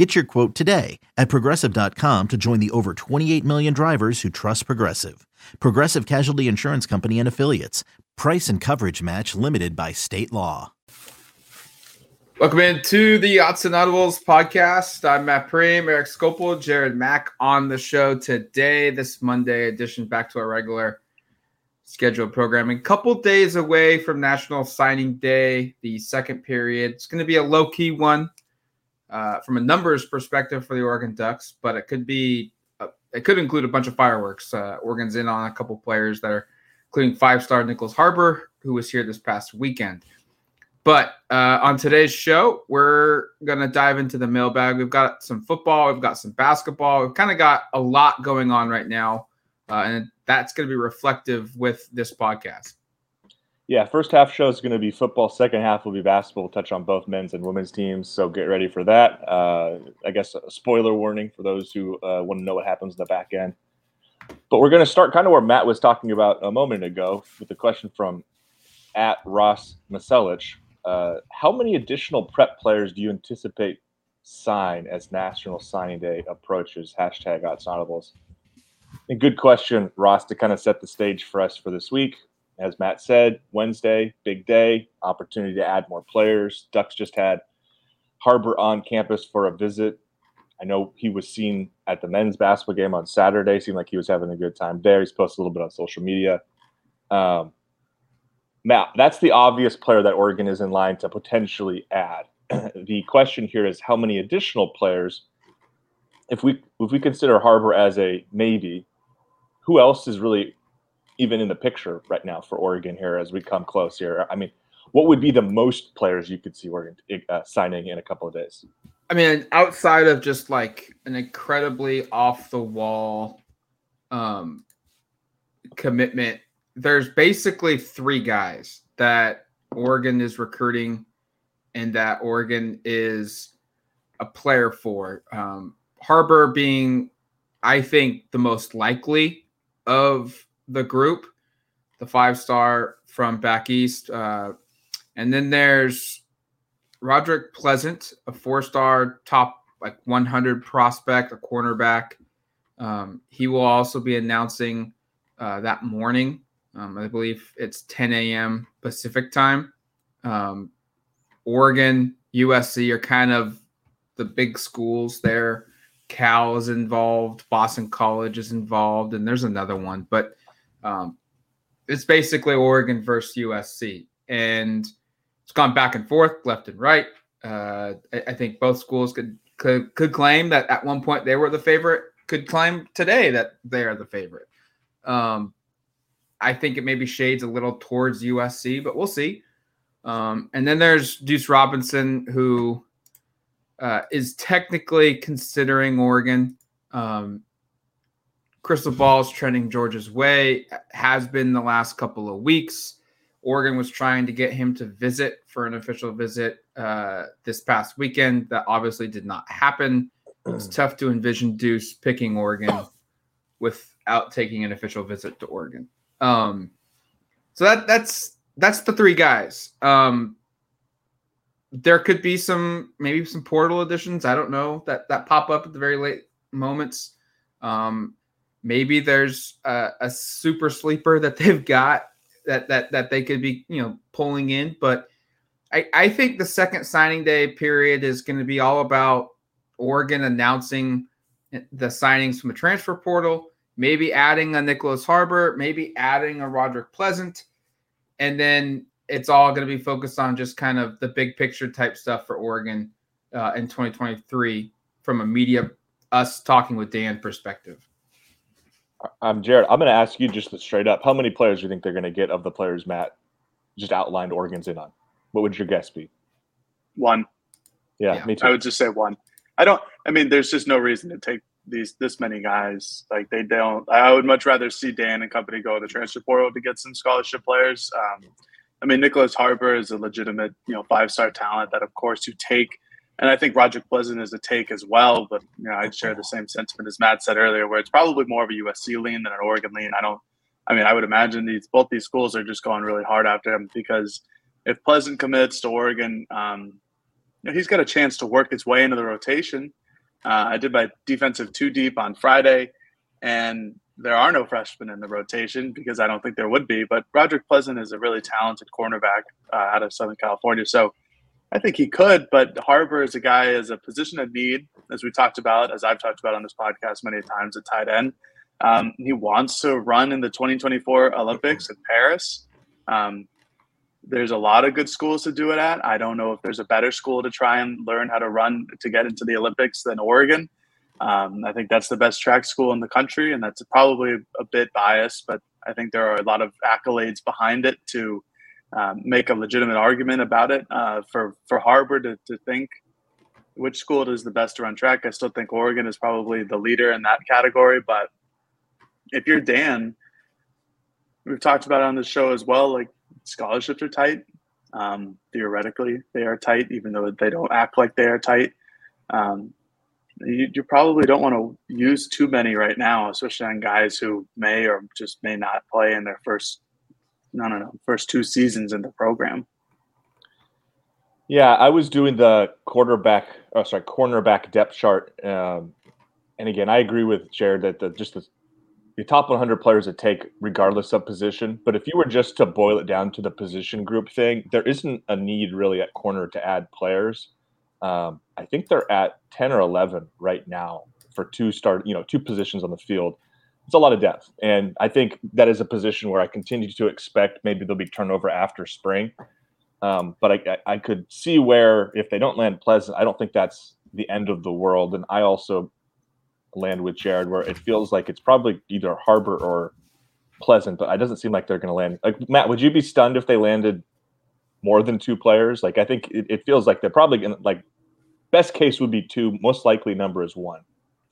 Get your quote today at progressive.com to join the over 28 million drivers who trust Progressive. Progressive Casualty Insurance Company and Affiliates. Price and coverage match limited by state law. Welcome into the Odds and Audibles podcast. I'm Matt Prehm, Eric Skopil, Jared Mack on the show today, this Monday edition, back to our regular scheduled programming. Couple days away from National Signing Day, the second period. It's going to be a low key one uh, from a numbers perspective for the Oregon Ducks, but it could be uh, it could include a bunch of fireworks. Uh, Oregon's in on a couple players that are including five star Nyckoles Harbor, who was here this past weekend. But uh, on today's show, we're gonna dive into the mailbag. We've got some football, we've got some basketball, we've kind of got a lot going on right now, uh, and that's gonna be reflective with this podcast. Yeah, first half show is going to be football. Second half will be basketball. We'll touch on both men's and women's teams, so get ready for that. Uh, I guess a spoiler warning for those who uh, want to know what happens in the back end. But we're going to start kind of where Matt was talking about a moment ago with the question from at Ross Maselich. Uh, how many additional prep players do you anticipate sign as National Signing Day approaches? Hashtag odds audibles. A good question, Ross, to kind of set the stage for us for this week as Matt said, Wednesday, big day, opportunity to add more players. Ducks just had Harbor on campus for a visit. I know he was seen at the men's basketball game on Saturday. Seemed like he was having a good time there. He's posted a little bit on social media. Um, Matt, that's the obvious player that Oregon is in line to potentially add. the question here is how many additional players, if we if we consider Harbor as a maybe, who else is really even in the picture right now for Oregon here as we come close here? I mean, what would be the most players you could see Oregon uh, signing in a couple of days? I mean, outside of just like an incredibly off the wall um, commitment, there's basically three guys that Oregon is recruiting and that Oregon is a player for. Um, Harbor being, I think, the most likely of the group, the five star from back east. Uh, and then there's Roderick Pleasant, a four star top like 100 prospect, a cornerback. Um, he will also be announcing uh, that morning. Um, I believe it's 10 a.m. Pacific time. Um, Oregon, USC are kind of the big schools there. Cal is involved, Boston College is involved, and there's another one. But um, it's basically Oregon versus USC, and it's gone back and forth, left and right. Uh, I, I, think both schools could, could could claim that at one point they were the favorite. Could claim today that they are the favorite. Um, I think it maybe shades a little towards USC, but we'll see. Um, and then there's Deuce Robinson, who uh, is technically considering Oregon. Um, crystal ball's trending Georgia's way, has been the last couple of weeks. Oregon was trying to get him to visit for an official visit uh, this past weekend. That obviously did not happen. It's mm. tough to envision Deuce picking Oregon without taking an official visit to Oregon. Um, so that that's that's the three guys. Um, there could be some maybe some portal additions. I don't know that that pop up at the very late moments. Um, maybe there's a, a, super sleeper that they've got that that that they could be you know pulling in. But i i think the second signing day period is going to be all about oregon announcing the signings from the transfer portal maybe adding a Nyckoles harbor maybe adding a roderick pleasant. And then it's all going to be focused on just kind of the big picture type stuff for oregon uh, in 2023 from a media us talking with dan perspective I'm Jared. I'm going to ask you just straight up. How many players do you think they're going to get of the players Matt just outlined Oregon's in on? What would your guess be? One. Yeah, yeah, me too. I would just say one. I don't. I mean, there's just no reason to take these this many guys. Like they don't. I would much rather see Dan and company go to the transfer portal to get some scholarship players. Um, I mean, Nyckoles Harbor is a legitimate, you know, five star talent that, of course, you take. And I think Roger Pleasant is a take as well. But you know, I'd share the same sentiment as Matt said earlier, where it's probably more of a USC lean than an Oregon lean. I don't. I mean, I would imagine these both these schools are just going really hard after him because if Pleasant commits to Oregon, um, you know, he's got a chance to work his way into the rotation. Uh, I did my defensive two deep on Friday, and there are no freshmen in the rotation because I don't think there would be. But Roderick Pleasant is a really talented cornerback uh, out of Southern California, so I think he could. But Harbor is a guy as a position of need, as we talked about, as I've talked about on this podcast many times, at tight end. Um, he wants to run in the 2024 Olympics in Paris. Um, there's a lot of good schools to do it at. I don't know if there's a better school to try and learn how to run to get into the Olympics than Oregon. Um, I think that's the best track school in the country, and that's probably a bit biased, but I think there are a lot of accolades behind it to um, make a legitimate argument about it. Uh, for for Harbor to, to think which school is the best to run track, I still think Oregon is probably the leader in that category. But if you're Dan, we've talked about it on the show as well. Like scholarships are tight. Um, theoretically, they are tight, even though they don't act like they are tight. Um, you, you, probably don't want to use too many right now, especially on guys who may or just may not play in their first, no, no, no, first two seasons in the program. Yeah, I was doing the quarterback, oh, sorry, cornerback depth chart. Um, and again, I agree with Jared that the, just the your top 100 players that take regardless of position. But if you were just to boil it down to the position group thing, there isn't a need really at corner to add players. Um, I think they're at 10 or 11 right now for two start, you know, two positions on the field. It's a lot of depth. And I think that is a position where I continue to expect maybe there'll be turnover after spring. Um, but I, I could see where if they don't land Pleasant, I don't think that's the end of the world. And I also land with Jared, where it feels like it's probably either Harbor or Pleasant, but it doesn't seem like they're going to land. Like Matt, would you be stunned if they landed more than two players? Like I think it, it feels like they're probably going to like best case would be two. Most likely number is one.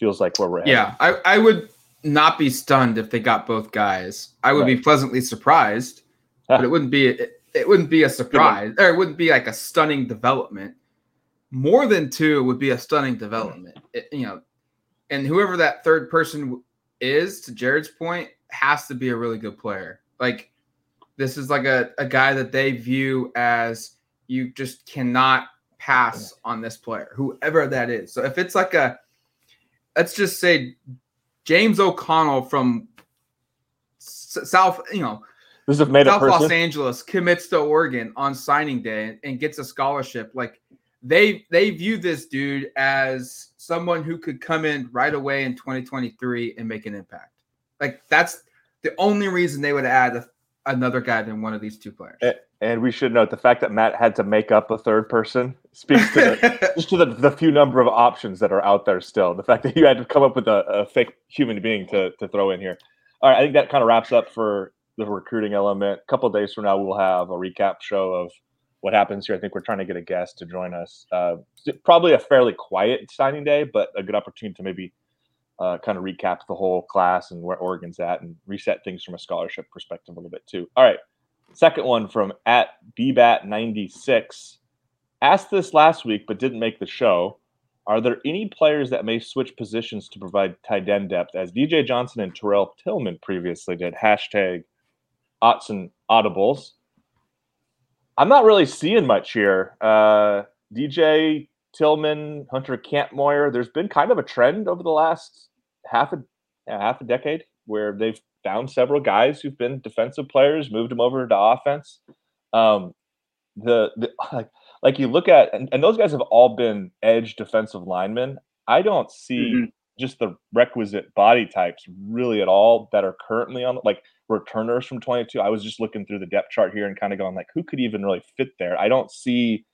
Feels like where we're at. Yeah, I, I would not be stunned if they got both guys. I would right. be pleasantly surprised, but it wouldn't be it, it wouldn't be a surprise or it wouldn't be like a stunning development. More than two would be a stunning development. It, you know, and whoever that third person is, to Jared's point, has to be a really good player. Like this is like a, a guy that they view as you just cannot pass on this player, whoever that is. So if it's like a let's just say James O'Connell from South, you know, this is made South Los Angeles commits to Oregon on signing day and, and gets a scholarship. Like they they view this dude as someone who could come in right away in 2023 and make an impact. Like that's the only reason they would add a, another guy than one of these two players. And, and, we should note the fact that Matt had to make up a third person speaks to the, just to the, the, few number of options that are out there still. The fact that you had to come up with a, a fake human being to, to throw in here. All right, I think that kind of wraps up for the recruiting element. A couple days from now, we'll have a recap show of what happens here. I think we're trying to get a guest to join us. Uh, probably a fairly quiet signing day, but a good opportunity to maybe uh, kind of recap the whole class and where Oregon's at and reset things from a scholarship perspective a little bit too. All right. Second one from at BBAT96. Asked this last week, but didn't make the show. Are there any players that may switch positions to provide tight end depth, as DJ Johnson and Terrell Tilmon previously did? Hashtag Odds and Audibles. I'm not really seeing much here. Uh, DJ Tilmon, Hunter Kampmoyer. There's been kind of a trend over the last half a yeah, half a decade where they've found several guys who've been defensive players, moved them over to offense. Um, the, the like, like you look at and, and, those guys have all been edge defensive linemen. I don't see mm-hmm. just the requisite body types really at all that are currently on like returners from 22. I was just looking through the depth chart here and kind of going like, who could even really fit there? I don't see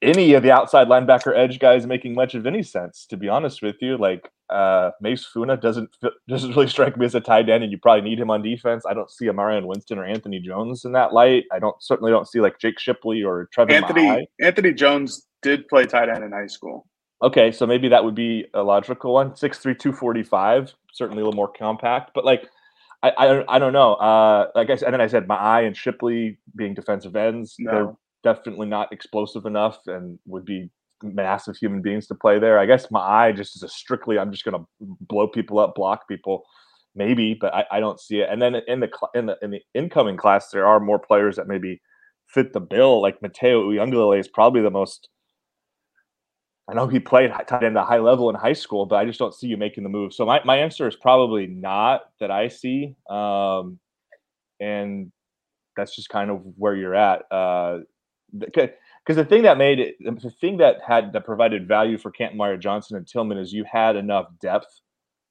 any of the outside linebacker edge guys making much of any sense, to be honest with you. Like uh, Mase Funa doesn't doesn't really strike me as a tight end, and you probably need him on defense. I don't see a Marion Winston or Anthony Jones in that light. I don't certainly don't see like Jake Shipley or Trevor. Anthony. Anthony Jones did play tight end in high school. Okay, so maybe that would be a logical one. Six three two forty five, certainly a little more compact, but like I, I, I don't know. Uh, like I said, and then I said Ma'ae and Shipley being defensive ends, no. Definitely not explosive enough and would be massive human beings to play there. I guess my eye just is a strictly I'm just going to blow people up, block people, maybe, but I, I don't see it. And then in the in the in the incoming class, there are more players that maybe fit the bill. Like Mateo Uiagalelei is probably the most I know he played tight end at a high level in high school, but I just don't see you making the move. So my, my answer is probably not that I see. Um, and that's just kind of where you're at. Uh, because the thing that made it, the thing that had that provided value for Meyer Johnson and Tilmon is you had enough depth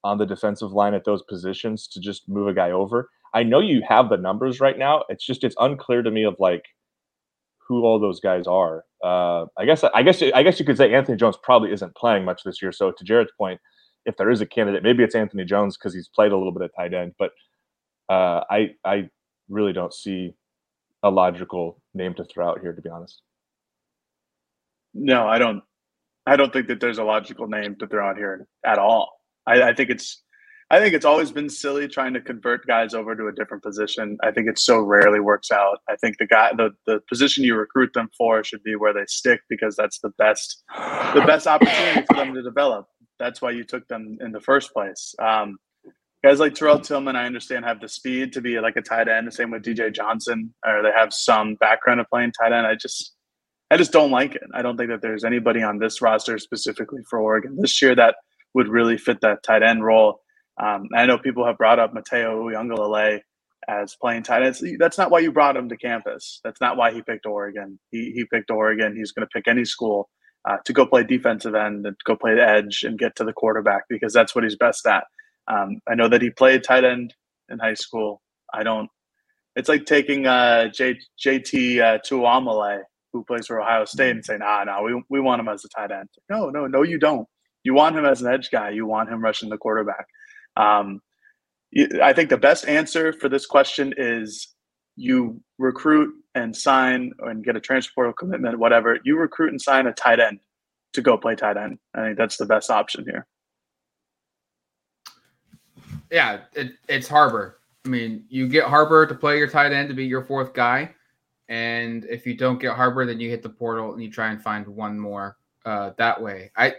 on the defensive line at those positions to just move a guy over. I know you have the numbers right now. It's just it's unclear to me of like who all those guys are. Uh, I guess I guess I guess you could say Anthony Jones probably isn't playing much this year. So to Jared's point, if there is a candidate, maybe it's Anthony Jones because he's played a little bit at tight end. But uh, I I really don't see a logical name to throw out here, to be honest. No, I don't. I don't think that there's a logical name to throw out here at all. I, I think it's I think it's always been silly trying to convert guys over to a different position. I think it so rarely works out. I think the guy the, the position you recruit them for should be where they stick because that's the best the best opportunity for them to develop. That's why you took them in the first place. Um, guys like Terrell Tilmon, I understand, have the speed to be like a tight end. The same with DJ Johnson, or they have some background of playing tight end. I just I just don't like it. I don't think that there's anybody on this roster specifically for Oregon this year that would really fit that tight end role. Um, I know people have brought up Mateo Uiagalelei as playing tight ends. That's not why you brought him to campus. That's not why he picked Oregon. He, he picked Oregon. He's going to pick any school uh, to go play defensive end and go play the edge and get to the quarterback because that's what he's best at. Um, I know that he played tight end in high school. I don't. It's like taking uh, J, JT uh, Tuimoloau, who plays for Ohio State, and saying, "Ah, no, we we want him as a tight end." No, no, no, you don't. You want him as an edge guy. You want him rushing the quarterback. Um, I think the best answer for this question is you recruit and sign and get a transfer portal commitment, whatever. You recruit and sign a tight end to go play tight end. I think that's the best option here. Yeah, it, it's Harbor. I mean, you get Harbor to play your tight end to be your fourth guy. And if you don't get Harbor, then you hit the portal and you try and find one more uh, that way. I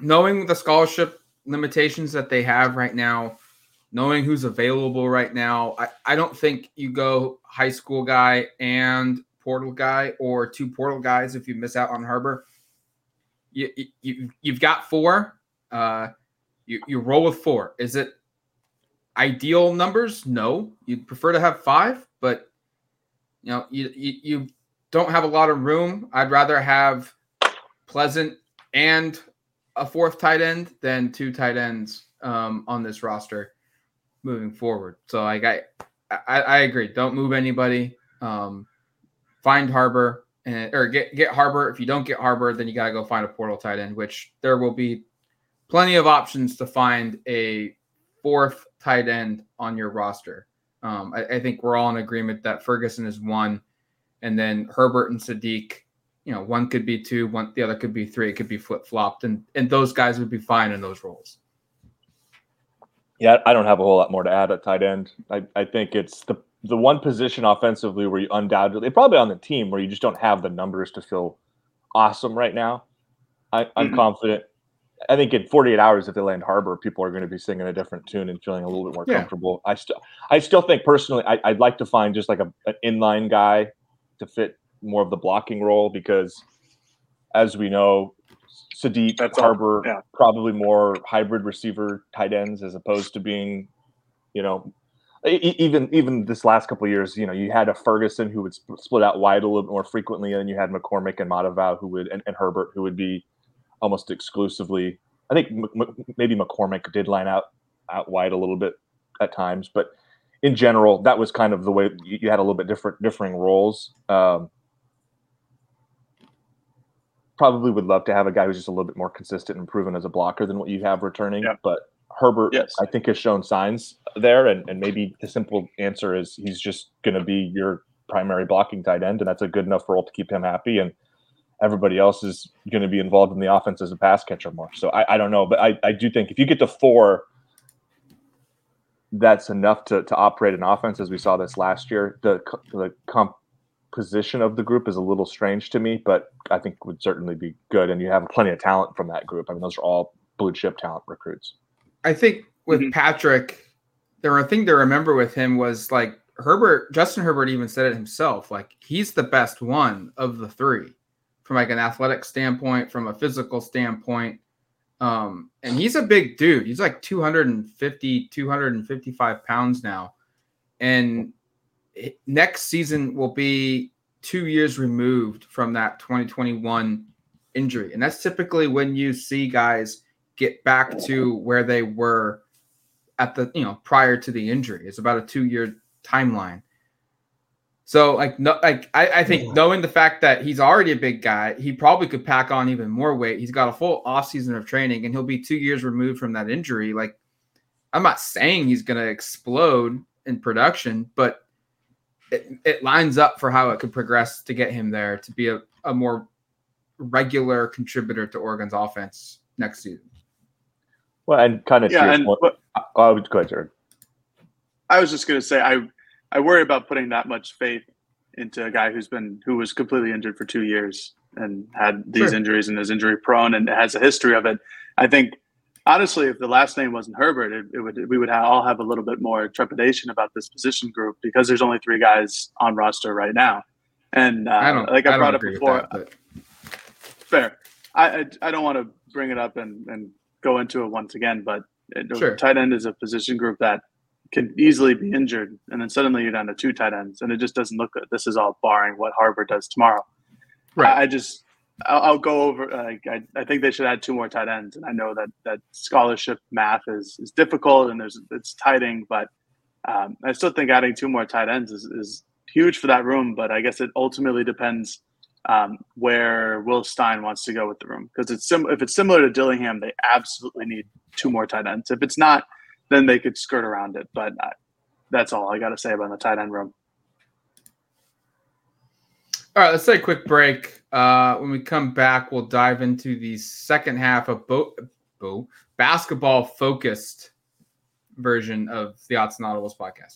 knowing the scholarship limitations that they have right now, knowing who's available right now, I, I don't think you go high school guy and portal guy or two portal guys if you miss out on Harbor. You, you, you've got four. Uh, you, you roll with four. Is it ideal numbers? No. You'd prefer to have five, but you know, you, you, you don't have a lot of room. I'd rather have Pleasant and a fourth tight end than two tight ends um, on this roster moving forward. So like I, I, I agree. Don't move anybody. Um, find Harbor and or get get Harbor. If you don't get Harbor, then you gotta go find a portal tight end, which there will be plenty of options to find a fourth tight end on your roster. Um, I, I, think we're all in agreement that Ferguson is one, and then Herbert and Sadiq. you know, one could be two, one the other could be three, it could be flip flopped, and and those guys would be fine in those roles. Yeah, I don't have a whole lot more to add at tight end. I, I think it's the the one position offensively where you undoubtedly probably on the team where you just don't have the numbers to feel awesome right now. I, am mm-hmm. confident. I think in 48 hours, if they land Harbor, people are going to be singing a different tune and feeling a little bit more yeah. comfortable. I still, I still think personally, I, would like to find just like a, an inline guy to fit more of the blocking role because, as we know, Sadiq That's Harbor yeah. probably more hybrid receiver tight ends as opposed to being, you know, even even this last couple years, you know, you had a Ferguson who would sp- split out wide a little bit more frequently, and you had McCormick and Matavao who would and, and Herbert who would be almost exclusively. I think M- maybe McCormick did line out out wide a little bit at times, but in general, that was kind of the way you, you had a little bit different differing roles. Um, probably would love to have a guy who's just a little bit more consistent and proven as a blocker than what you have returning. Yeah. But Herbert, yes. I think, has shown signs there. And, and maybe the simple answer is he's just going to be your primary blocking tight end. And that's a good enough role to keep him happy. And everybody else is going to be involved in the offense as a pass catcher more. So I, I don't know, but I, I do think if you get to four, that's enough to, to operate an offense as we saw this last year. The the composition of the group is a little strange to me, but I think would certainly be good. And you have plenty of talent from that group. I mean, those are all blue chip talent recruits. I think with mm-hmm. Patrick, there a thing to remember with him was like Herbert, Justin Herbert even said it himself. Like he's the best one of the three from like an athletic standpoint, from a physical standpoint. Um, and he's a big dude. He's like 250, 255 pounds now. And next season will be two years removed from that 2021 injury. And that's typically when you see guys get back to where they were at the, you know, prior to the injury. It's about a two year timeline. So like no like I, I think knowing the fact that he's already a big guy, he probably could pack on even more weight. He's got a full off season of training and he'll be two years removed from that injury. Like I'm not saying he's gonna explode in production, but it, it lines up for how it could progress to get him there to be a, a more regular contributor to Oregon's offense next season. Well, and kind of yeah, and, but, oh, go ahead, Jared. I was just going to say I I worry about putting that much faith into a guy who's been who was completely injured for two years and had these sure. injuries and is injury prone and has a history of it. I think honestly, if the last name wasn't Herbert, it, it would we would have, all have a little bit more trepidation about this position group because there's only three guys on roster right now. And uh, I like I, I brought up before, that, fair. I, I, I don't want to bring it up and and go into it once again, but it, sure. tight end is a position group that can easily be injured, and then suddenly you're down to two tight ends, and it just doesn't look good. This is all barring what Harbor does tomorrow. Right. I, I just I'll, I'll, go over. Like I, I think they should add two more tight ends, and I know that that scholarship math is is difficult and there's it's tighting, but um, I still think adding two more tight ends is, is huge for that room. But I guess it ultimately depends um, where Will Stein wants to go with the room because it's sim- if it's similar to Dillingham, they absolutely need two more tight ends. If it's not, then they could skirt around it. But uh, that's all I got to say about the tight end room. All right, let's take a quick break. Uh, when we come back, we'll dive into the second half of Bo, Bo basketball focused version of the Odds and Audibles podcast.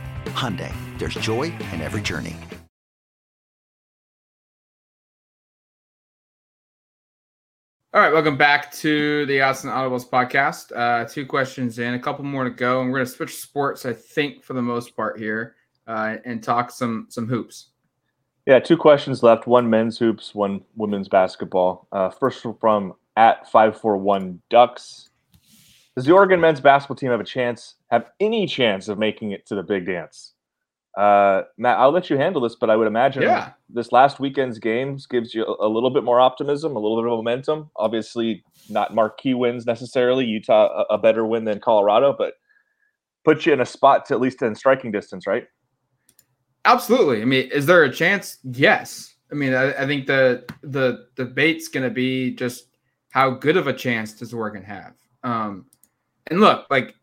Hyundai, there's joy in every journey. All right, welcome back to the Odds and Audibles podcast. Uh, two questions in, a couple more to go, and we're going to switch sports, I think, for the most part here, uh, and talk some some hoops. Yeah, two questions left. One men's hoops, one women's basketball. Uh, first from at five four one Ducks. Does the Oregon men's basketball team have a chance? Have any chance of making it to the big dance? Uh, Matt, I'll let you handle this, but I would imagine yeah. this last weekend's games gives you a, little bit more optimism, a little bit of momentum. Obviously, not marquee wins necessarily. Utah a, a better win than Colorado, but puts you in a spot to at least in striking distance, right? Absolutely. I mean, is there a chance? Yes. I mean, I, I think the the debate's going to be just how good of a chance does Oregon have? Um, and look, like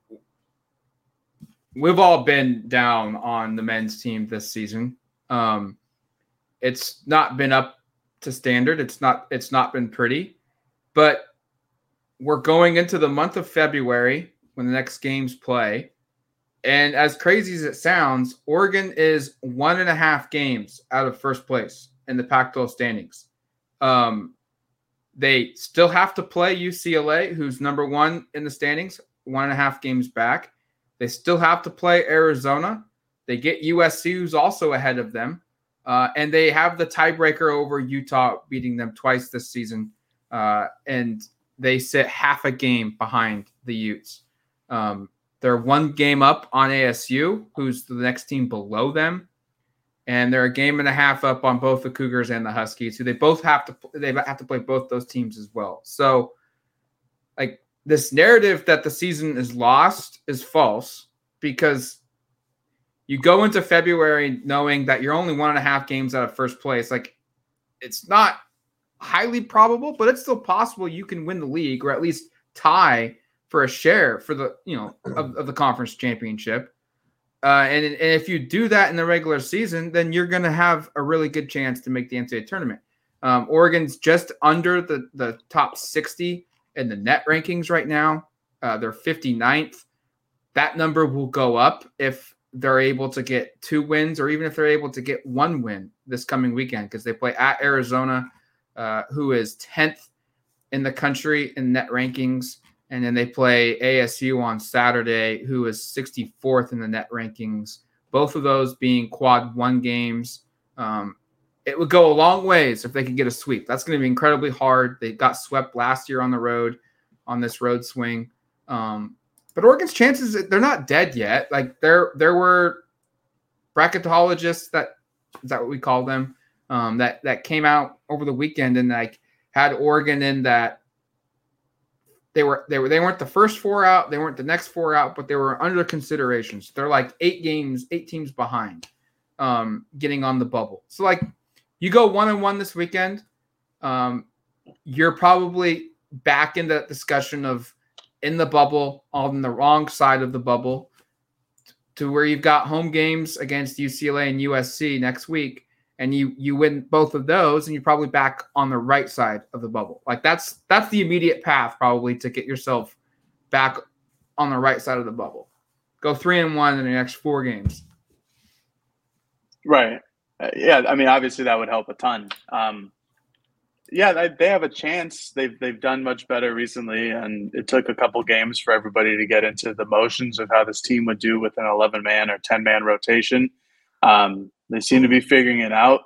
we've all been down on the men's team this season. Um, it's not been up to standard. It's not. It's not been pretty, but we're going into the month of February when the next games play, And as crazy as it sounds, Oregon is one and a half games out of first place in the Pac 12 standings. Um, they still have to play UCLA, who's number one in the standings, one and a half games back. They still have to play Arizona. They get USC, who's also ahead of them. Uh, and they have the tiebreaker over Utah, beating them twice this season. Uh, and they sit half a game behind the Utes. Um, they're one game up on ASU, who's the next team below them, and they're a game and a half up on both the Cougars and the Huskies, who they both have to they have to play both those teams as well. So, like this narrative that the season is lost is false because you go into February knowing that you're only one and a half games out of first place. Like it's not highly probable, but it's still possible you can win the league or at least tie for a share for the you know of, of the conference championship. Uh, and, and if you do that in the regular season, then you're going to have a really good chance to make the NCAA tournament. Um, Oregon's just under the, the top 60 in the net rankings right now. Uh, they're 59th. That number will go up if they're able to get two wins or even if they're able to get one win this coming weekend because they play at Arizona, uh, who is 10th in the country in net rankings. And then they play ASU on Saturday, who is 64th in the net rankings. Both of those being quad one games. Um, it would go a long ways if they could get a sweep. That's going to be incredibly hard. They got swept last year on the road on this road swing. Um, but Oregon's chances they're not dead yet. Like there there were bracketologists that is that what we call them um, that that came out over the weekend and like had Oregon in that they were they were they weren't the first four out, they weren't the next four out, but they were under considerations. They're like eight games, eight teams behind, um, getting on the bubble. So like you go one and one this weekend, um, you're probably back in that discussion of in the bubble on the wrong side of the bubble to where you've got home games against UCLA and USC next week and you you win both of those and you're probably back on the right side of the bubble. Like that's that's the immediate path probably to get yourself back on the right side of the bubble. Go three and one in the next four games. Right. Uh, yeah i mean obviously that would help a ton. Um, yeah they, they have a chance. They've they've done much better recently and it took a couple games for everybody to get into the motions of how this team would do with an 11 man or 10 man rotation. Um, they seem to be figuring it out.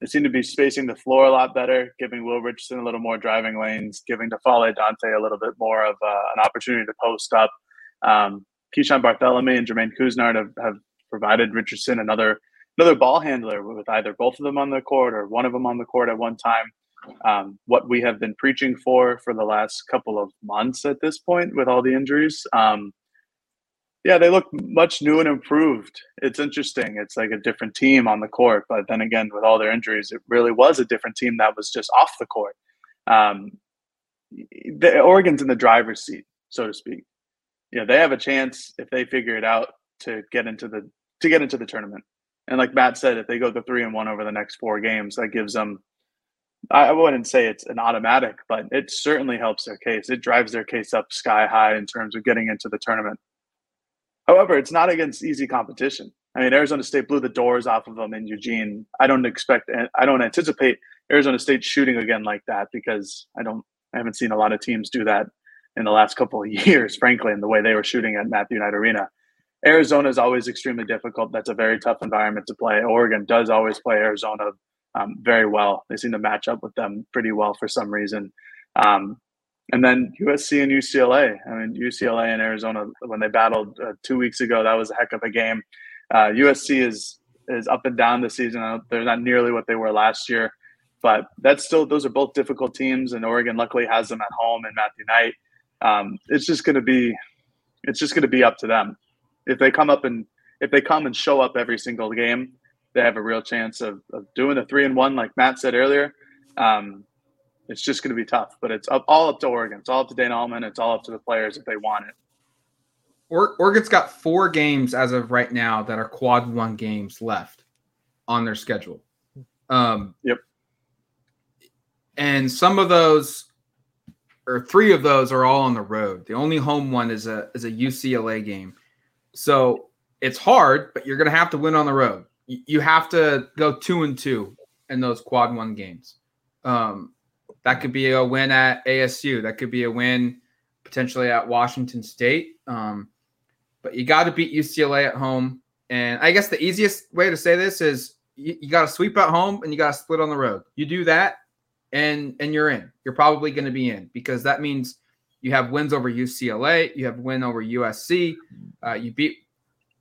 They seem to be spacing the floor a lot better, giving Will Richardson a little more driving lanes, giving N'Faly Dante a little bit more of uh, an opportunity to post up. Um, Keeshawn Barthelemy and Jermaine Couisnard have, have provided Richardson another another ball handler with either both of them on the court or one of them on the court at one time. Um, what we have been preaching for for the last couple of months at this point with all the injuries. Um, yeah, they look much new and improved. It's interesting. It's like a different team on the court, but then again, with all their injuries, it really was a different team that was just off the court. Um, the Oregon's in the driver's seat, so to speak. You know, they have a chance if they figure it out to get into the to get into the tournament. And like Matt said, if they go the three and one over the next four games, that gives them. I wouldn't say it's an automatic, but it certainly helps their case. It drives their case up sky high in terms of getting into the tournament. However, it's not against easy competition. I mean, Arizona State blew the doors off of them in Eugene. I don't expect, I don't anticipate Arizona State shooting again like that because I don't, I haven't seen a lot of teams do that in the last couple of years, frankly, in the way they were shooting at Matthew Knight Arena. Arizona is always extremely difficult. That's a very tough environment to play. Oregon does always play Arizona um, very well. They seem to match up with them pretty well for some reason. Um, and then USC and UCLA. I mean, UCLA and Arizona when they battled uh, two weeks ago, that was a heck of a game. Uh, USC is is up and down this season. They're not nearly what they were last year, but that's still those are both difficult teams. And Oregon luckily has them at home and Matthew Knight. Um, it's just going to be it's just going to be up to them. If they come up and if they come and show up every single game, they have a real chance of, of doing the three and one, like Matt said earlier. Um, it's just going to be tough. But it's up, all up to Oregon. It's all up to Dana Altman. It's all up to the players if they want it. Oregon's got four games as of right now that are quad one games left on their schedule. Um, yep. And some of those, or three of those, are all on the road. The only home one is a is a UCLA game. So it's hard, but you're going to have to win on the road. You have to go two and two in those quad one games. Um, that could be a win at ASU. That could be a win potentially at Washington State. Um, but you got to beat UCLA at home. And I guess the easiest way to say this is you, you got to sweep at home and you got to split on the road. You do that, and and you're in. You're probably going to be in because that means you have wins over UCLA, you have win over USC, uh, you beat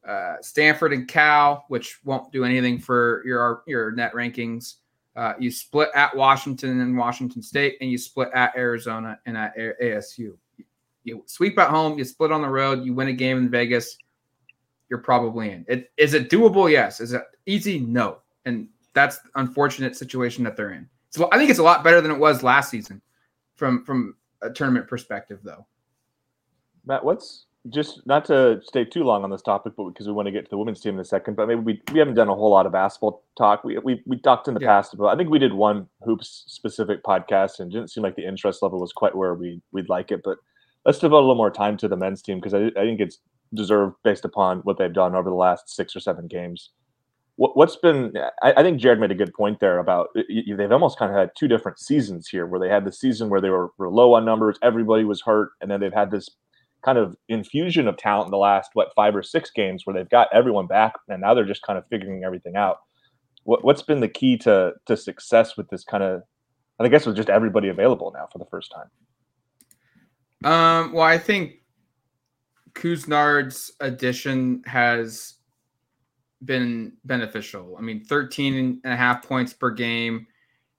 uh, Stanford and Cal, which won't do anything for your your net rankings. Uh, you split at Washington and Washington State, and you split at Arizona and at ASU. You sweep at home, you split on the road, you win a game in Vegas, you're probably in. It is it doable? Yes. Is it easy? No. And that's the unfortunate situation that they're in. So I think it's a lot better than it was last season from from a tournament perspective, though. Matt, what's just not to stay too long on this topic, but because we want to get to the women's team in a second, but maybe we, we haven't done a whole lot of basketball talk. We, we, we talked in the yeah. past about, I think we did one hoops specific podcast and didn't seem like the interest level was quite where we, we'd like it, but let's devote a little more time to the men's team because I, I think it's deserved based upon what they've done over the last six or seven games. What, what's been, I, I think Jared made a good point there about they've almost kind of had two different seasons here where they had the season where they were, were low on numbers, everybody was hurt, and then they've had this kind of infusion of talent in the last what five or six games where they've got everyone back and now they're just kind of figuring everything out. What, what's been the key to to success with this kind of? I guess with just everybody available now for the first time. Um, well, I think Couisnard's addition has been beneficial. I mean, 13 and a half points per game.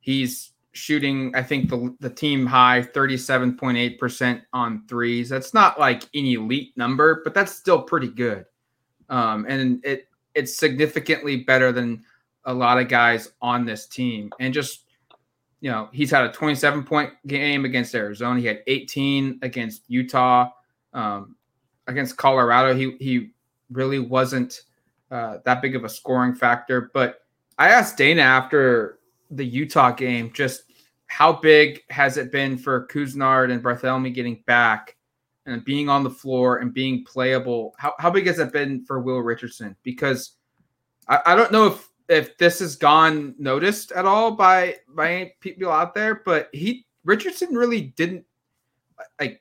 He's shooting, I think the the team high 37.8% on threes. That's not like an elite number, but that's still pretty good. Um, and it it's significantly better than a lot of guys on this team. And just you know, he's had a 27 point game against Arizona. He had 18 against Utah. Um, against Colorado, he he really wasn't uh, that big of a scoring factor. But I asked Dana after the Utah game just how big has it been for Couisnard and Barthelemy getting back and being on the floor and being playable? How, how big has it been for Will Richardson? Because I, I don't know if if this has gone noticed at all by by people out there, but he Richardson really didn't like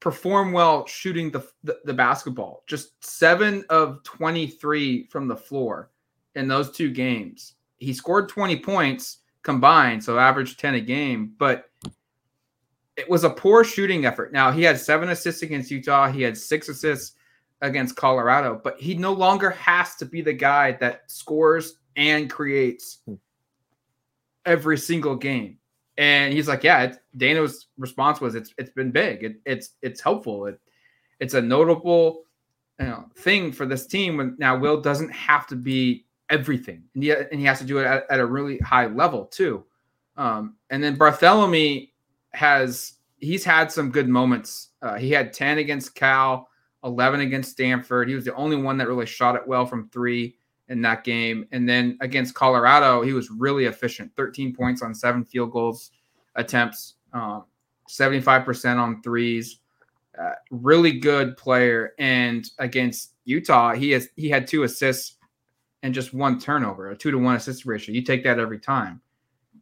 perform well shooting the, the, the basketball. Just seven of 23 from the floor in those two games. He scored 20 points combined, so average 10 a game, but it was a poor shooting effort. Now, he had seven assists against Utah, he had six assists against Colorado, but he no longer has to be the guy that scores and creates hmm. every single game. And he's like, yeah, Dana's response was it's it's been big. It, it's it's helpful. It, it's a notable you know, thing for this team when now Will doesn't have to be everything. And he, and he has to do it at, at a really high level too. Um, and then Barthelemy has he's had some good moments. Uh, he had 10 against Cal, 11 against Stanford. He was the only one that really shot it well from three in that game. And then against Colorado, he was really efficient 13 points on seven field goals attempts, um, 75% on threes. Uh, really good player. And against Utah, he has he had two assists and just one turnover, a two to one assist ratio. You take that every time.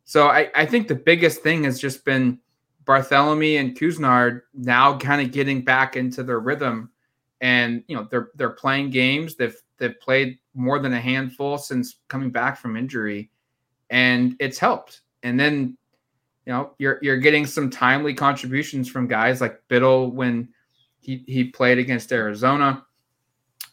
So I, I think the biggest thing has just been Barthelemy and Couisnard now kind of getting back into their rhythm. And you know, they're they're playing games. They've they've played more than a handful since coming back from injury, and it's helped. And then, you know, you're you're getting some timely contributions from guys like Bittle when he he played against Arizona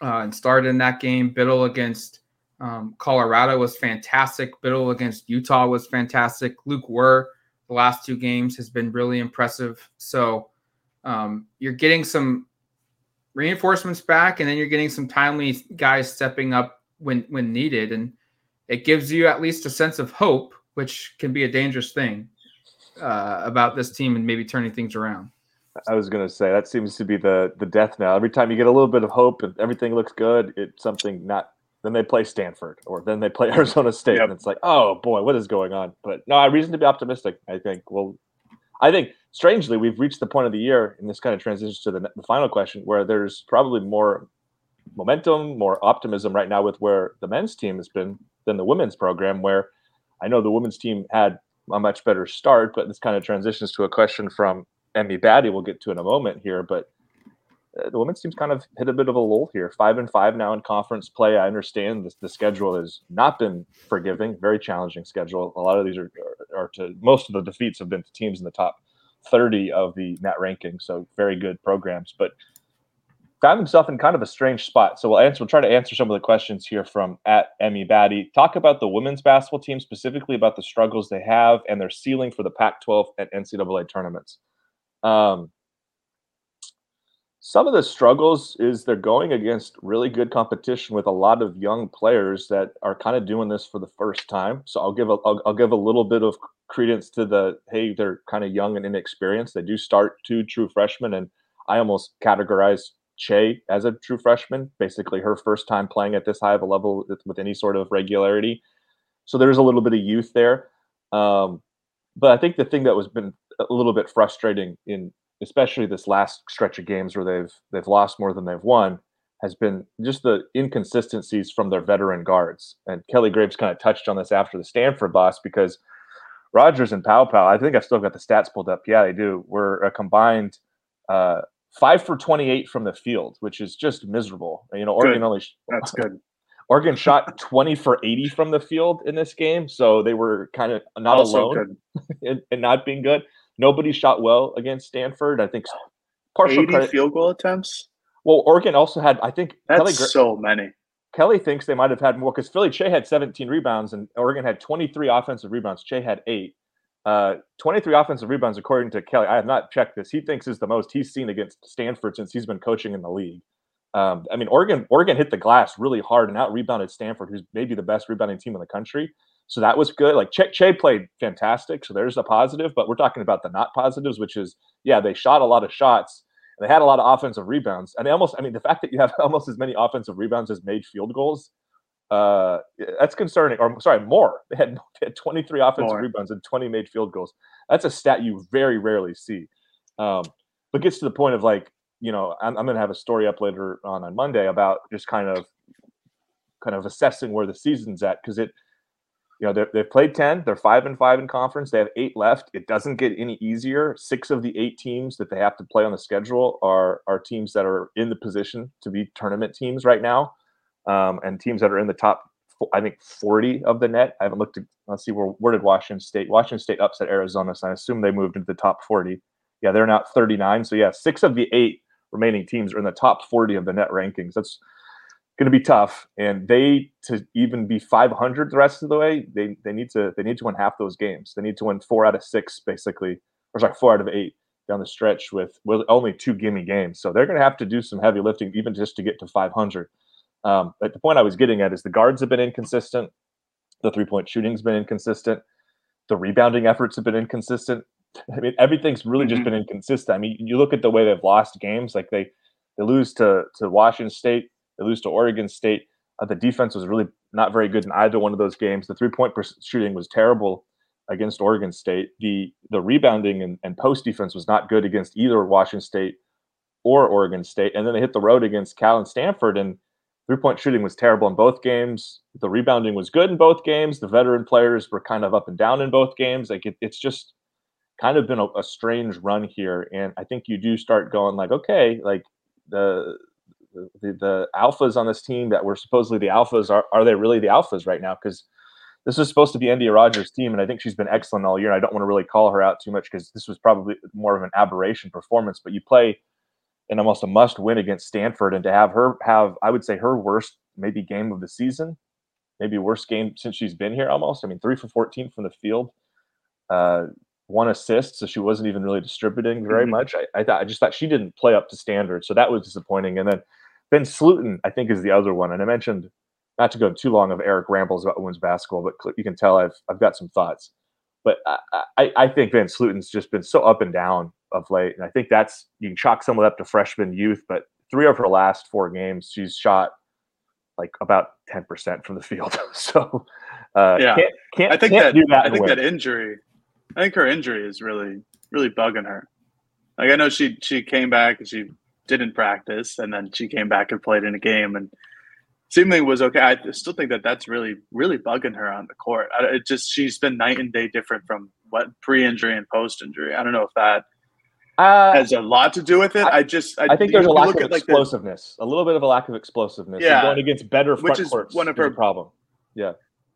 uh, and started in that game. Bittle against um, Colorado was fantastic. Bittle against Utah was fantastic. Lok Wur the last two games has been really impressive. So um, you're getting some reinforcements back, and then you're getting some timely guys stepping up when when needed, and it gives you at least a sense of hope, which can be a dangerous thing uh, about this team and maybe turning things around. I was going to say that seems to be the the death now. Every time you get a little bit of hope and everything looks good, it's something not. Then they play Stanford or then they play Arizona State, yep. and it's like, oh boy, what is going on? But no, I have reason to be optimistic. I think. Well, I think strangely, we've reached the point of the year, and this kind of transitions to the, the final question, where there's probably more momentum, more optimism right now with where the men's team has been than the women's program. Where I know the women's team had a much better start, but this kind of transitions to a question from Emmy Batty. We'll get to in a moment here, but the women's team's kind of hit a bit of a lull here. Five and five now in conference play. I understand this, the schedule has not been forgiving, very challenging schedule. A lot of these are, are, to most of the defeats have been to teams in the top 30 of the net ranking, so very good programs. But found himself in kind of a strange spot. So we'll answer. We'll try to answer some of the questions here from at Emmy Batty. Talk about the women's basketball team specifically about the struggles they have and their ceiling for the Pac-12 and NCAA tournaments. Um, some of the struggles is they're going against really good competition with a lot of young players that are kind of doing this for the first time. So I'll give a I'll, I'll give a little bit of credence to the hey they're kind of young and inexperienced. They do start two true freshmen, and I almost categorize Kyei as a true freshman, basically her first time playing at this high of a level with, any sort of regularity. So there's a little bit of youth there. Um, but I think the thing that was been a little bit frustrating in especially this last stretch of games where they've they've lost more than they've won, has been just the inconsistencies from their veteran guards. And Kelly Graves kind of touched on this after the Stanford loss because Rogers and Paopao, I think I've still got the stats pulled up. Yeah, they do. Were a combined uh, five for 28 from the field, which is just miserable. You know, Oregon good. only that's good. Oregon shot 20 for 80 from the field in this game, so they were kind of not also alone in, in, not being good. Nobody shot well against Stanford. I think partial 80 credit. field goal attempts. Well, Oregon also had, I think, that's Kelly, so many. Kelly thinks they might have had more because Philly Kyei had 17 rebounds and Oregon had 23 offensive rebounds. Kyei had eight. Uh, 23 offensive rebounds, according to Kelly. I have not checked this. He thinks is the most he's seen against Stanford since he's been coaching in the league. Um, I mean, Oregon Oregon hit the glass really hard and out rebounded Stanford, who's maybe the best rebounding team in the country. So that was good. Like Kyei, Kyei played fantastic. So there's a positive, but we're talking about the not positives, which is, yeah, they shot a lot of shots and they had a lot of offensive rebounds. And they almost, I mean, the fact that you have almost as many offensive rebounds as made field goals, uh, that's concerning. Or sorry, more. They had, they had 23 offensive more. rebounds and 20 made field goals. That's a stat you very rarely see. Um, but gets to the point of like, you know, I'm, I'm going to have a story up later on on Monday about just kind of, kind of assessing where the season's at because it you know they've played 10 they're 5 and 5 in conference they have 8 left. It doesn't get any easier. Six of the eight teams that they have to play on the schedule are are teams that are in the position to be tournament teams right now um, and teams that are in the top i think 40 of the net. I haven't looked at let's see where, where did washington state washington state upset arizona so i assume they moved into the top 40 yeah they're now 39 so yeah six of the eight remaining teams are in the top 40 of the net rankings. That's going to be tough. And they to even be 500 the rest of the way, they they need to they need to win half those games. They need to win four out of six basically, or sorry, four out of eight down the stretch with with only two gimme games. So they're going to have to do some heavy lifting even just to get to 500. Um, but the point I was getting at is the guards have been inconsistent. The three point shooting's been inconsistent. The rebounding efforts have been inconsistent. I mean, everything's really just mm-hmm. been inconsistent. I mean, you look at the way they've lost games. Like they they lose to to Washington State they lose to Oregon State. Uh, the defense was really not very good in either one of those games. The three point shooting was terrible against Oregon State. The the rebounding and, and post defense was not good against either Washington State or Oregon State. And then they hit the road against Cal and Stanford, and three point shooting was terrible in both games. The rebounding was good in both games. The veteran players were kind of up and down in both games. Like it, it's just kind of been a, a strange run here. And I think you do start going like, okay, like the the, the alphas on this team that were supposedly the alphas are, are they really the alphas right now? Because this is supposed to be Endyia Rogers' team, and I think she's been excellent all year. And I don't want to really call her out too much because this was probably more of an aberration performance. But you play in almost a must win against Stanford, and to have her have, I would say, her worst maybe game of the season, maybe worst game since she's been here almost. I mean, three for 14 from the field, uh, one assist, so she wasn't even really distributing very mm-hmm. much. I, I thought I just thought she didn't play up to standard, so that was disappointing. And then VanSlooten, I think, is the other one. And I mentioned not to go too long of Eric rambles about women's basketball, but you can tell I've I've got some thoughts. But I, I, I think VanSlooten's just been so up and down of late, and I think that's you can chalk some of that up to freshman youth. But three of her last four games, she's shot like about ten percent from the field. so uh, yeah, can't, can't, I think can't that, do that. I think that injury, I think her injury is really really bugging her. Like I know she she came back and she didn't practice, and then she came back and played in a game and seemingly was okay. I still think that that's really really bugging her on the court. I, it just she's been night and day different from what pre-injury and post-injury. I don't know if that uh, has a lot to do with it. I, I just I, I, think there's a lack of explosiveness, like the, a little bit of a lack of explosiveness. Yeah, going against better front which is courts one of her problem. Yeah,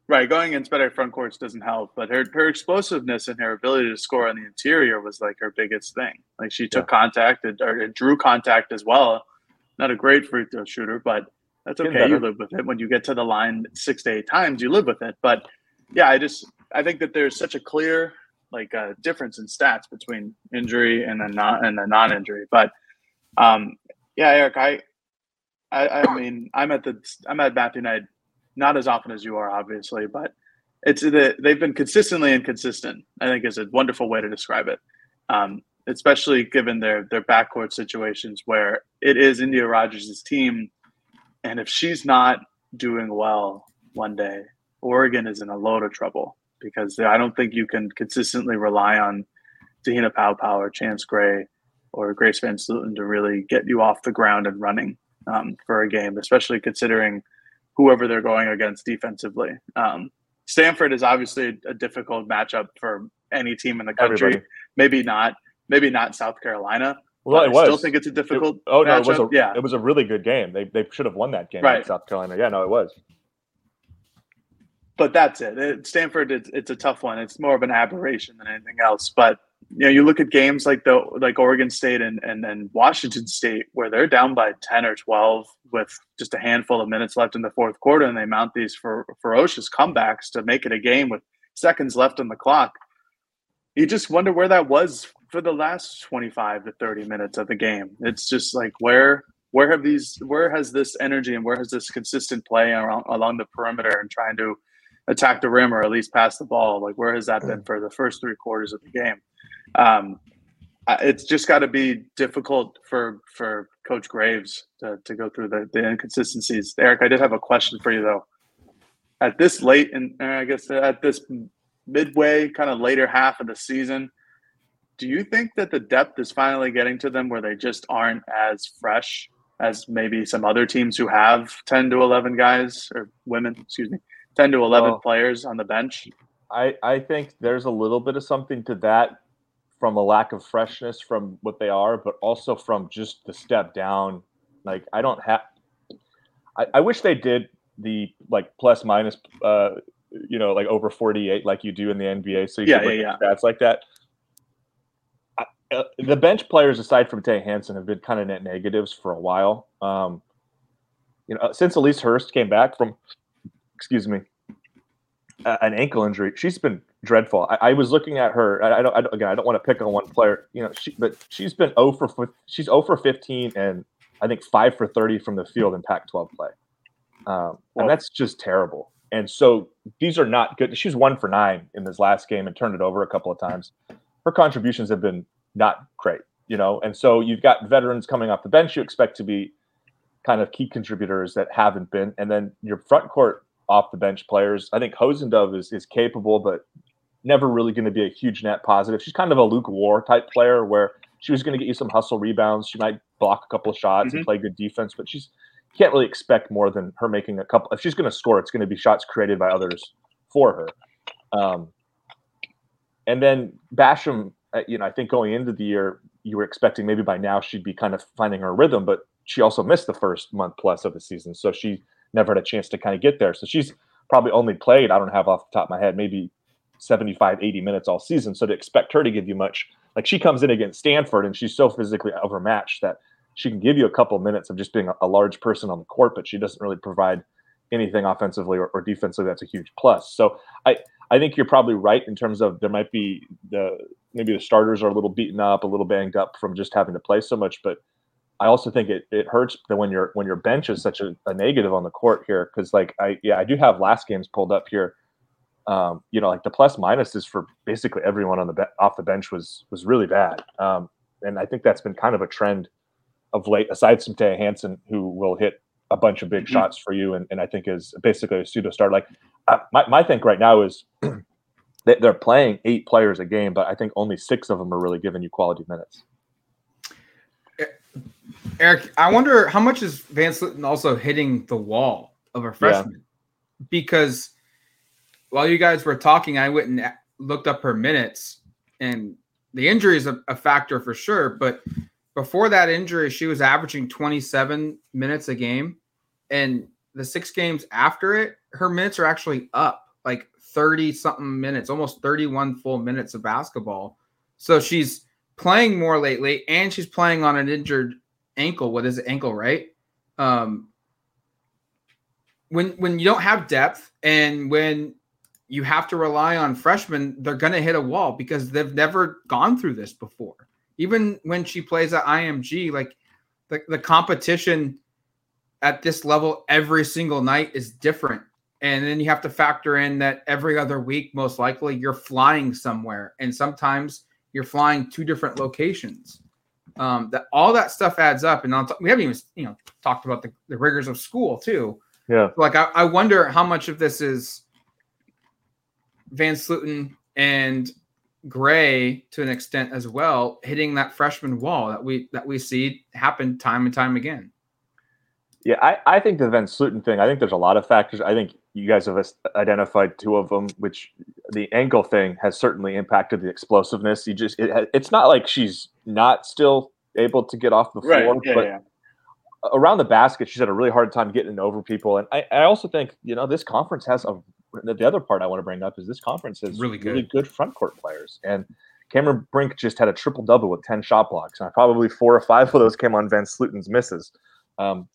right. Going against better front courts doesn't help, but her her explosiveness and her ability to score on the interior was like her biggest thing. Like she took yeah. contact and, or drew contact as well. Not a great free throw shooter, but that's okay. You live with it. When you get to the line six to eight times, you live with it. But yeah, I just I think that there's such a clear like a difference in stats between injury and then not and the non-injury. But um, yeah, Eric, I, I, I mean, I'm at the I'm at Matthew Knight not as often as you are, obviously, but it's the they've been consistently inconsistent. I think is a wonderful way to describe it. Um, especially given their their backcourt situations where it is Endyia Rogers' team, and if she's not doing well one day, Oregon is in a load of trouble because I don't think you can consistently rely on Te-Hina Paopao or Chance Gray or Grace VanSlooten to really get you off the ground and running um, for a game, especially considering whoever they're going against defensively. Um, Stanford is obviously a difficult matchup for any team in the country. Everybody. Maybe not. Maybe not South Carolina. Well, it was. I still think it's a difficult. It, oh no, matchup. it was a yeah. It was a really good game. They they should have won that game. Right. South Carolina. Yeah, no, it was but that's it. it Stanford, it's, it's a tough one. It's more of an aberration than anything else. But you know, you look at games like the like Oregon State and and then Washington State, where they're down by ten or twelve with just a handful of minutes left in the fourth quarter, and they mount these ferocious comebacks to make it a game with seconds left on the clock. You just wonder where that was for the last twenty five to thirty minutes of the game. It's just like where where have these where has this energy and where has this consistent play around, along the perimeter and trying to attack the rim or at least pass the ball. Like where has that been for the first three quarters of the game? Um, it's just got to be difficult for for Coach Graves to, to go through the, the inconsistencies. Eric, I did have a question for you though. At this late, and I guess at this midway, kind of later half of the season, do you think that the depth is finally getting to them where they just aren't as fresh as maybe some other teams who have 10 to 11 guys or women, excuse me, 10 to 11 well, players on the bench. I, I think there's a little bit of something to that from a lack of freshness from what they are, but also from just the step down. Like, I don't have, I, I wish they did the like plus minus, uh, you know, like over 48, like you do in the NBA. So you yeah, yeah, yeah. stats like that. uh, the bench players, aside from Tay Hanson, have been kind of net negatives for a while. Um, you know, since Ahlise Hurst came back from excuse me, uh, an ankle injury. She's been dreadful. I, I was looking at her. I, I, don't, I, don't, Again, I don't want to pick on one player. You know, she, but she's been 0 for she's 0 for 15 and I think five for 30 from the field in Pac-12 play, um, and that's just terrible. And so these are not good. She's one for nine in this last game and turned it over a couple of times. Her contributions have been not great, you know. And so you've got veterans coming off the bench you expect to be kind of key contributors that haven't been, and then your front court off the bench players. I think Hosendove is is capable, but never really going to be a huge net positive. She's kind of a Lok Wur type player where she was going to get you some hustle rebounds. She might block a couple of shots mm-hmm. and play good defense, but she's can't really expect more than her making a couple. If she's going to score, it's going to be shots created by others for her. Um, and then Basham, uh, you know, I think going into the year, you were expecting maybe by now she'd be kind of finding her rhythm, but she also missed the first month plus of the season, so she never had a chance to kind of get there. So she's probably only played, I don't have off the top of my head, maybe 75, 80 minutes all season. So to expect her to give you much, like she comes in against Stanford and she's so physically overmatched that she can give you a couple minutes of just being a, large person on the court, but she doesn't really provide anything offensively or, or defensively. That's a huge plus. So I, I think you're probably right in terms of there might be the maybe the starters are a little beaten up, a little banged up from just having to play so much, but I also think it, it hurts that when your when your bench is such a, a negative on the court here because like I yeah I do have last games pulled up here. Um, you know, like the plus minuses for basically everyone on the be- off the bench was was really bad, um, and I think that's been kind of a trend of late. Aside from Taya Hanson, who will hit a bunch of big mm-hmm. shots for you, and, and I think is basically a pseudo star. Like uh, my my think right now is they're playing eight players a game, but I think only six of them are really giving you quality minutes Eric, I wonder how much is VanSlooten also hitting the wall of a freshman? Yeah. Because while you guys were talking, I went and looked up her minutes, and the injury is a, a factor for sure. But before that injury, she was averaging 27 minutes a game. And the six games after it, her minutes are actually up like 30 something minutes, almost 31 full minutes of basketball. So she's playing more lately and she's playing on an injured ankle. What is it? Ankle, right? Um, when when you don't have depth and when you have to rely on freshmen, they're going to hit a wall because they've never gone through this before. Even when she plays at IMG, like the, the competition at this level every single night is different. And then you have to factor in that every other week, most likely, you're flying somewhere. And sometimes you're flying two different locations. Um, that all that stuff adds up. And t- we haven't even you know talked about the, the rigors of school too. Yeah. Like I, I wonder how much of this is VanSlooten and Gray to an extent as well, hitting that freshman wall that we that we see happen time and time again. Yeah, I, I think the VanSlooten thing. I think there's a lot of factors. I think you guys have identified two of them, which the ankle thing has certainly impacted the explosiveness. You just it, it's not like she's not still able to get off the floor, right. yeah, but yeah. around the basket, she's had a really hard time getting over people. And I, I also think you know this conference has a the other part I want to bring up is this conference has really good, really good front court players. And Cameron Brink just had a triple double with 10 shot blocks. And probably four or five of those came on VanSlooten's misses. Um,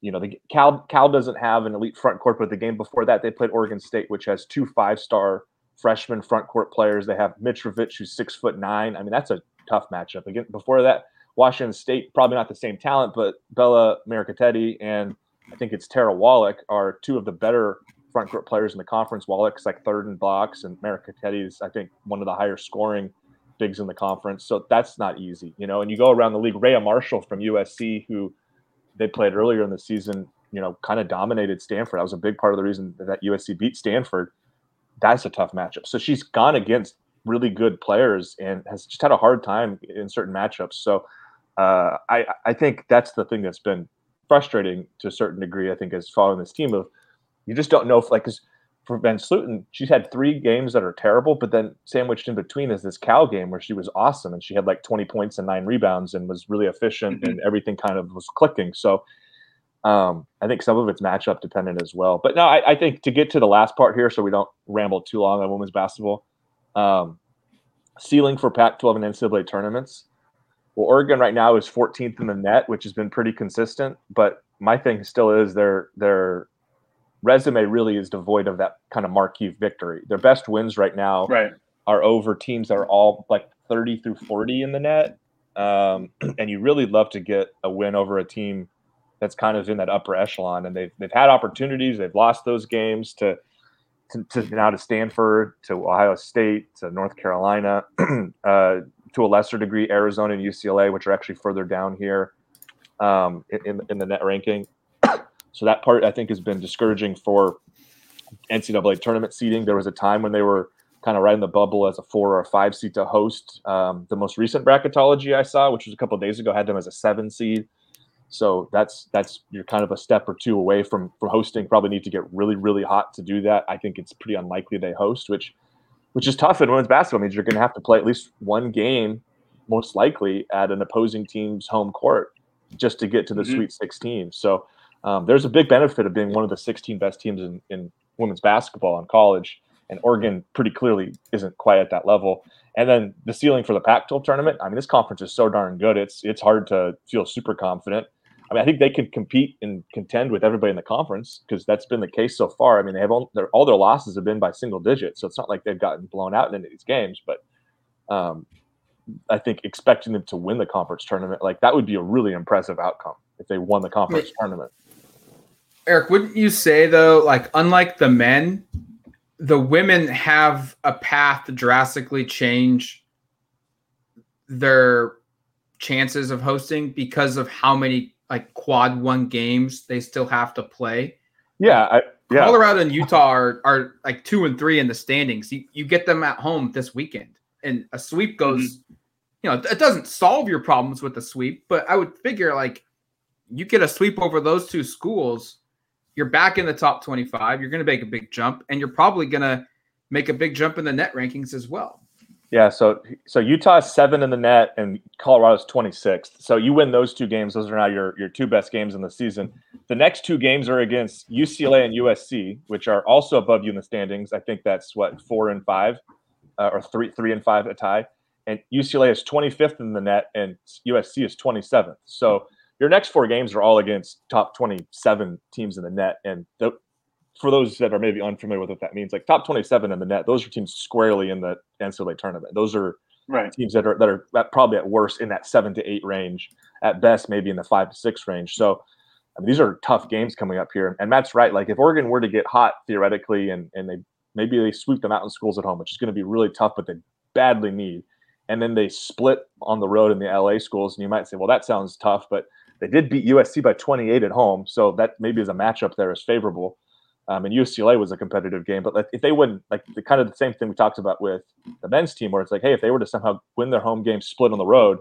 you know, the Cal Cal doesn't have an elite front court, but the game before that they played Oregon State, which has two five star freshman front court players. They have Mitrovic, who's six foot nine. I mean, that's a tough matchup. Again, before that, Washington State, probably not the same talent, but Bella Murekatete and I think it's Tara Wallack are two of the better front court players in the conference. Wallack's like third in blocks, and Mariketti is, I think, one of the higher scoring bigs in the conference. So that's not easy, you know. And you go around the league, Rayah Marshall from USC, who they played earlier in the season, you know, kind of dominated Stanford. That was a big part of the reason that USC beat Stanford. That's a tough matchup. So she's gone against really good players and has just had a hard time in certain matchups. So uh, I I think that's the thing that's been frustrating to a certain degree. I think is following this team of you just don't know if like because for VanSlooten, she's had three games that are terrible, but then sandwiched in between is this Cal game where she was awesome and she had like 20 points and nine rebounds and was really efficient mm-hmm. and everything kind of was clicking. So um, I think some of it's matchup dependent as well. But no, I, I, think to get to the last part here, so we don't ramble too long on women's basketball, um, ceiling for Pac-12 and NCAA tournaments. Well, Oregon right now is 14th in the net, which has been pretty consistent. But my thing still is they're they're resume really is devoid of that kind of marquee victory. Their best wins right now right. are over teams that are all like 30 through 40 in the net. Um, and you really love to get a win over a team that's kind of in that upper echelon. And they've, they've had opportunities. They've lost those games to, to, to now to Stanford, to Ohio State, to North Carolina, uh, to a lesser degree, Arizona and UCLA, which are actually further down here um, in, in the net ranking. So that part I think has been discouraging for NCAA tournament seeding. There was a time when they were kind of right in the bubble as a four or a five seed to host. Um, the most recent bracketology I saw, which was a couple days ago, had them as a seven seed. So that's that's you're kind of a step or two away from from hosting. Probably need to get really really hot to do that. I think it's pretty unlikely they host, which which is tough in women's basketball. means you're going to have to play at least one game, most likely at an opposing team's home court, just to get to the mm-hmm. Sweet 16. So um, there's a big benefit of being one of the 16 best teams in, in women's basketball in college, and Oregon pretty clearly isn't quite at that level. And then the ceiling for the Pac-12 tournament. I mean, this conference is so darn good. It's it's hard to feel super confident. I mean, I think they could compete and contend with everybody in the conference because that's been the case so far. I mean, they have all their, all their losses have been by single digits, so it's not like they've gotten blown out in any of these games. But um, I think expecting them to win the conference tournament, like that would be a really impressive outcome if they won the conference tournament. Eric, wouldn't you say though, like unlike the men, the women have a path to drastically change their chances of hosting because of how many like quad one games they still have to play? Yeah, I, yeah. Colorado and Utah are, are like two and three in the standings. You, you get them at home this weekend, and a sweep goes. Mm-hmm. You know, it doesn't solve your problems with the sweep, but I would figure like you get a sweep over those two schools, you're back in the top 25. You're going to make a big jump, and you're probably going to make a big jump in the net rankings as well. Yeah, so so Utah's seven in the net and Colorado's 26th. So you win those two games; those are now your your two best games in the season. The next two games are against UCLA and USC, which are also above you in the standings. I think that's what four and five, uh, or three three and five a tie. And UCLA is 25th in the net, and USC is 27th. So your next four games are all against top 27 teams in the net, and the, for those that are maybe unfamiliar with what that means, like top 27 in the net, those are teams squarely in the NCAA tournament. Those are right. teams that are that are at probably at worst in that seven to eight range, at best maybe in the five to six range. So I mean, these are tough games coming up here. And Matt's right. Like if Oregon were to get hot theoretically, and and they maybe they sweep the mountain schools at home, which is going to be really tough, but they badly need. And then they split on the road in the LA schools, and you might say, well, that sounds tough, but they did beat USC by 28 at home, so that maybe is a matchup there is favorable. Um, and UCLA was a competitive game, but if they wouldn't, like the kind of the same thing we talked about with the men's team, where it's like, hey, if they were to somehow win their home game, split on the road,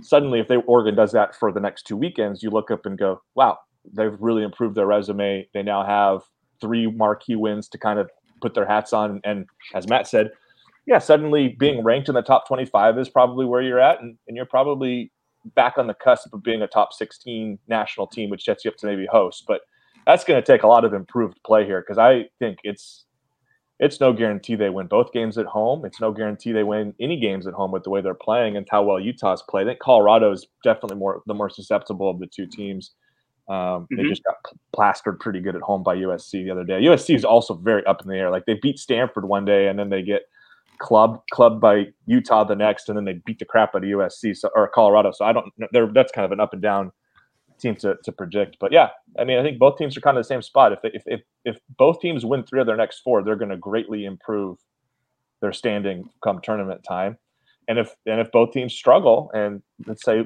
suddenly if they Oregon does that for the next two weekends, you look up and go, wow, they've really improved their resume. They now have three marquee wins to kind of put their hats on. And as Matt said, yeah, suddenly being ranked in the top 25 is probably where you're at, and, and you're probably back on the cusp of being a top 16 national team, which sets you up to maybe host. But that's going to take a lot of improved play here because I think it's it's no guarantee they win both games at home. It's no guarantee they win any games at home with the way they're playing and how well Utah's played. I think Colorado is definitely more the more susceptible of the two teams. Um, mm-hmm. They just got plastered pretty good at home by USC the other day. USC is also very up in the air. Like they beat Stanford one day and then they get clubbed clubbed by Utah the next, and then they beat the crap out of USC so, or Colorado. So I don't. They're that's kind of an up and down team to, to predict. But yeah, I mean, I think both teams are kind of the same spot. If, they, if, if, if both teams win three of their next four, they're going to greatly improve their standing come tournament time. And if, and if both teams struggle and let's say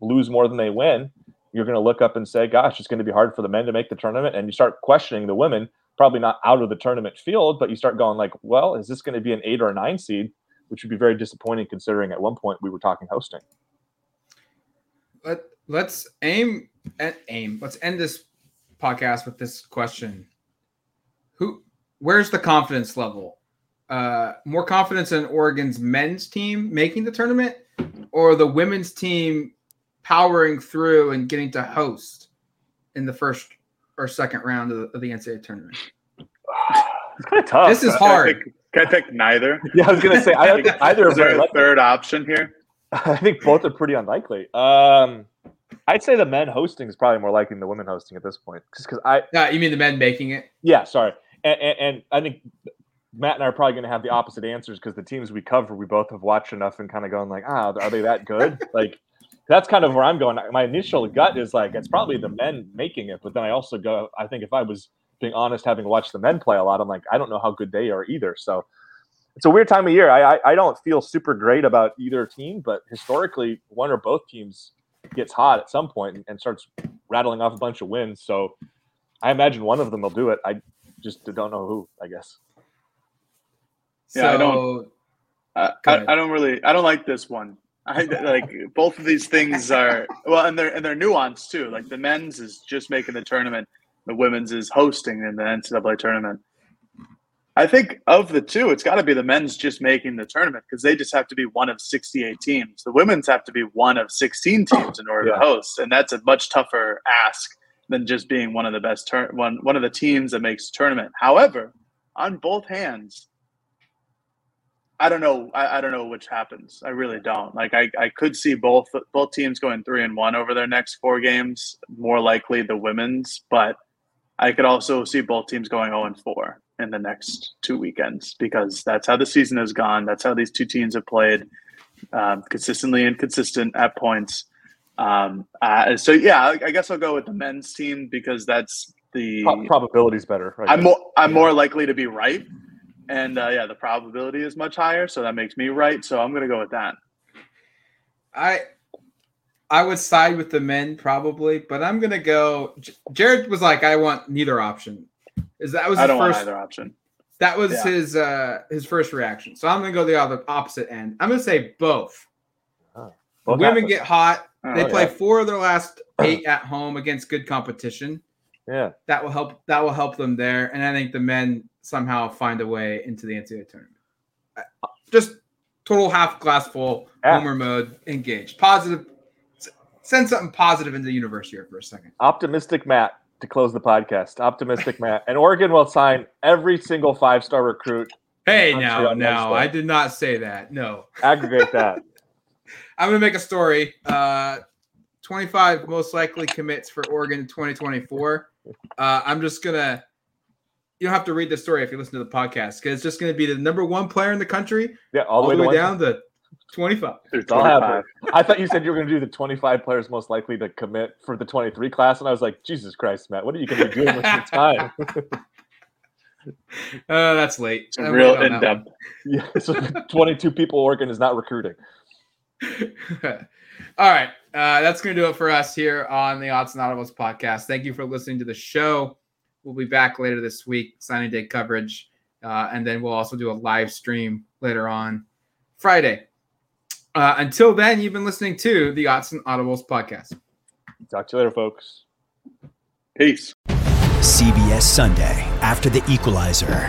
lose more than they win, you're going to look up and say, gosh, it's going to be hard for the men to make the tournament. And you start questioning the women, probably not out of the tournament field, but you start going like, well, is this going to be an eight or a nine seed? Which would be very disappointing considering at one point we were talking hosting. Let, let's aim at aim. Let's end this podcast with this question: Who, where's the confidence level? Uh, more confidence in Oregon's men's team making the tournament, or the women's team powering through and getting to host in the first or second round of the, of the NCAA tournament? It's kind of tough. This is hard. Can I pick, can I pick neither? Yeah, I was gonna say I don't think either. Is there a third option here? I think both are pretty unlikely. Um, I'd say the men hosting is probably more likely than the women hosting at this point, just because I. Yeah, you mean the men making it? Yeah, sorry, and, and, and I think Matt and I are probably going to have the opposite answers because the teams we cover, we both have watched enough and kind of going like, ah, are they that good? like, that's kind of where I'm going. My initial gut is like it's probably the men making it, but then I also go, I think if I was being honest, having watched the men play a lot, I'm like, I don't know how good they are either. So it's a weird time of year. I, I, I don't feel super great about either team, but historically, one or both teams gets hot at some point and, and starts rattling off a bunch of wins. So I imagine one of them will do it. I just don't know who. I guess. Yeah, so, I don't. I, I, I, don't really. I don't like this one. I like both of these things are well, and they're and they're nuanced too. Like the men's is just making the tournament. The women's is hosting in the NCAA tournament. I think of the two, it's got to be the men's just making the tournament because they just have to be one of 68 teams. The women's have to be one of 16 teams in order yeah. to host, and that's a much tougher ask than just being one of the best tur- one one of the teams that makes tournament. However, on both hands, I don't know. I, I, don't know which happens. I really don't. Like I, I could see both both teams going three and one over their next four games. More likely the women's, but I could also see both teams going 0 and 4 in the next two weekends because that's how the season has gone. That's how these two teams have played um, consistently inconsistent at points. Um, uh, so yeah, I, I, guess I'll go with the men's team because that's the probability is better. I'm more I'm more likely to be right, and uh, yeah, the probability is much higher, so that makes me right. So I'm going to go with that. I I would side with the men probably, but I'm gonna go. Jared was like, I want neither option. Is that was I don't first, want either option. That was yeah. his uh his first reaction. So I'm gonna go the other opposite end. I'm gonna say both. Oh, both women get hot. Oh, they play yeah. four of their last eight at home against good competition. Yeah. That will help. That will help them there, and I think the men somehow find a way into the NCAA tournament. Uh, Just total half glass full, Yeah. homer mode, engaged, positive. Send something positive into the universe here for a second. Optimistic Matt to close the podcast. Optimistic Matt. And Oregon will sign every single five star recruit. Hey, now, now, I did not say that. No, Aggregate that. I'm gonna make a story. Uh, 25 most likely commits for Oregon in 2024. Uh, I'm just gonna. You don't have to read the story if you listen to the podcast because it's just gonna be the number one player in the country Yeah, all, all, the way, to down to 25. I'll 25. I thought you said you were going to do the 25 players most likely to commit for the 23 class, and I was like, Jesus Christ, Matt, what are you going to be doing with your time? Uh, that's late. It's real in depth. yeah, so 22 people Oregon is not recruiting. All right. Uh, that's going to do it for us here on the Odds and Audibles podcast. Thank you for listening to the show. We'll be back later this week, signing day coverage. Uh, and then we'll also do a live stream later on Friday. Uh, until then, you've been listening to the Odds and Audibles podcast. Talk to you later, folks. Peace. CBS Sunday after the equalizer.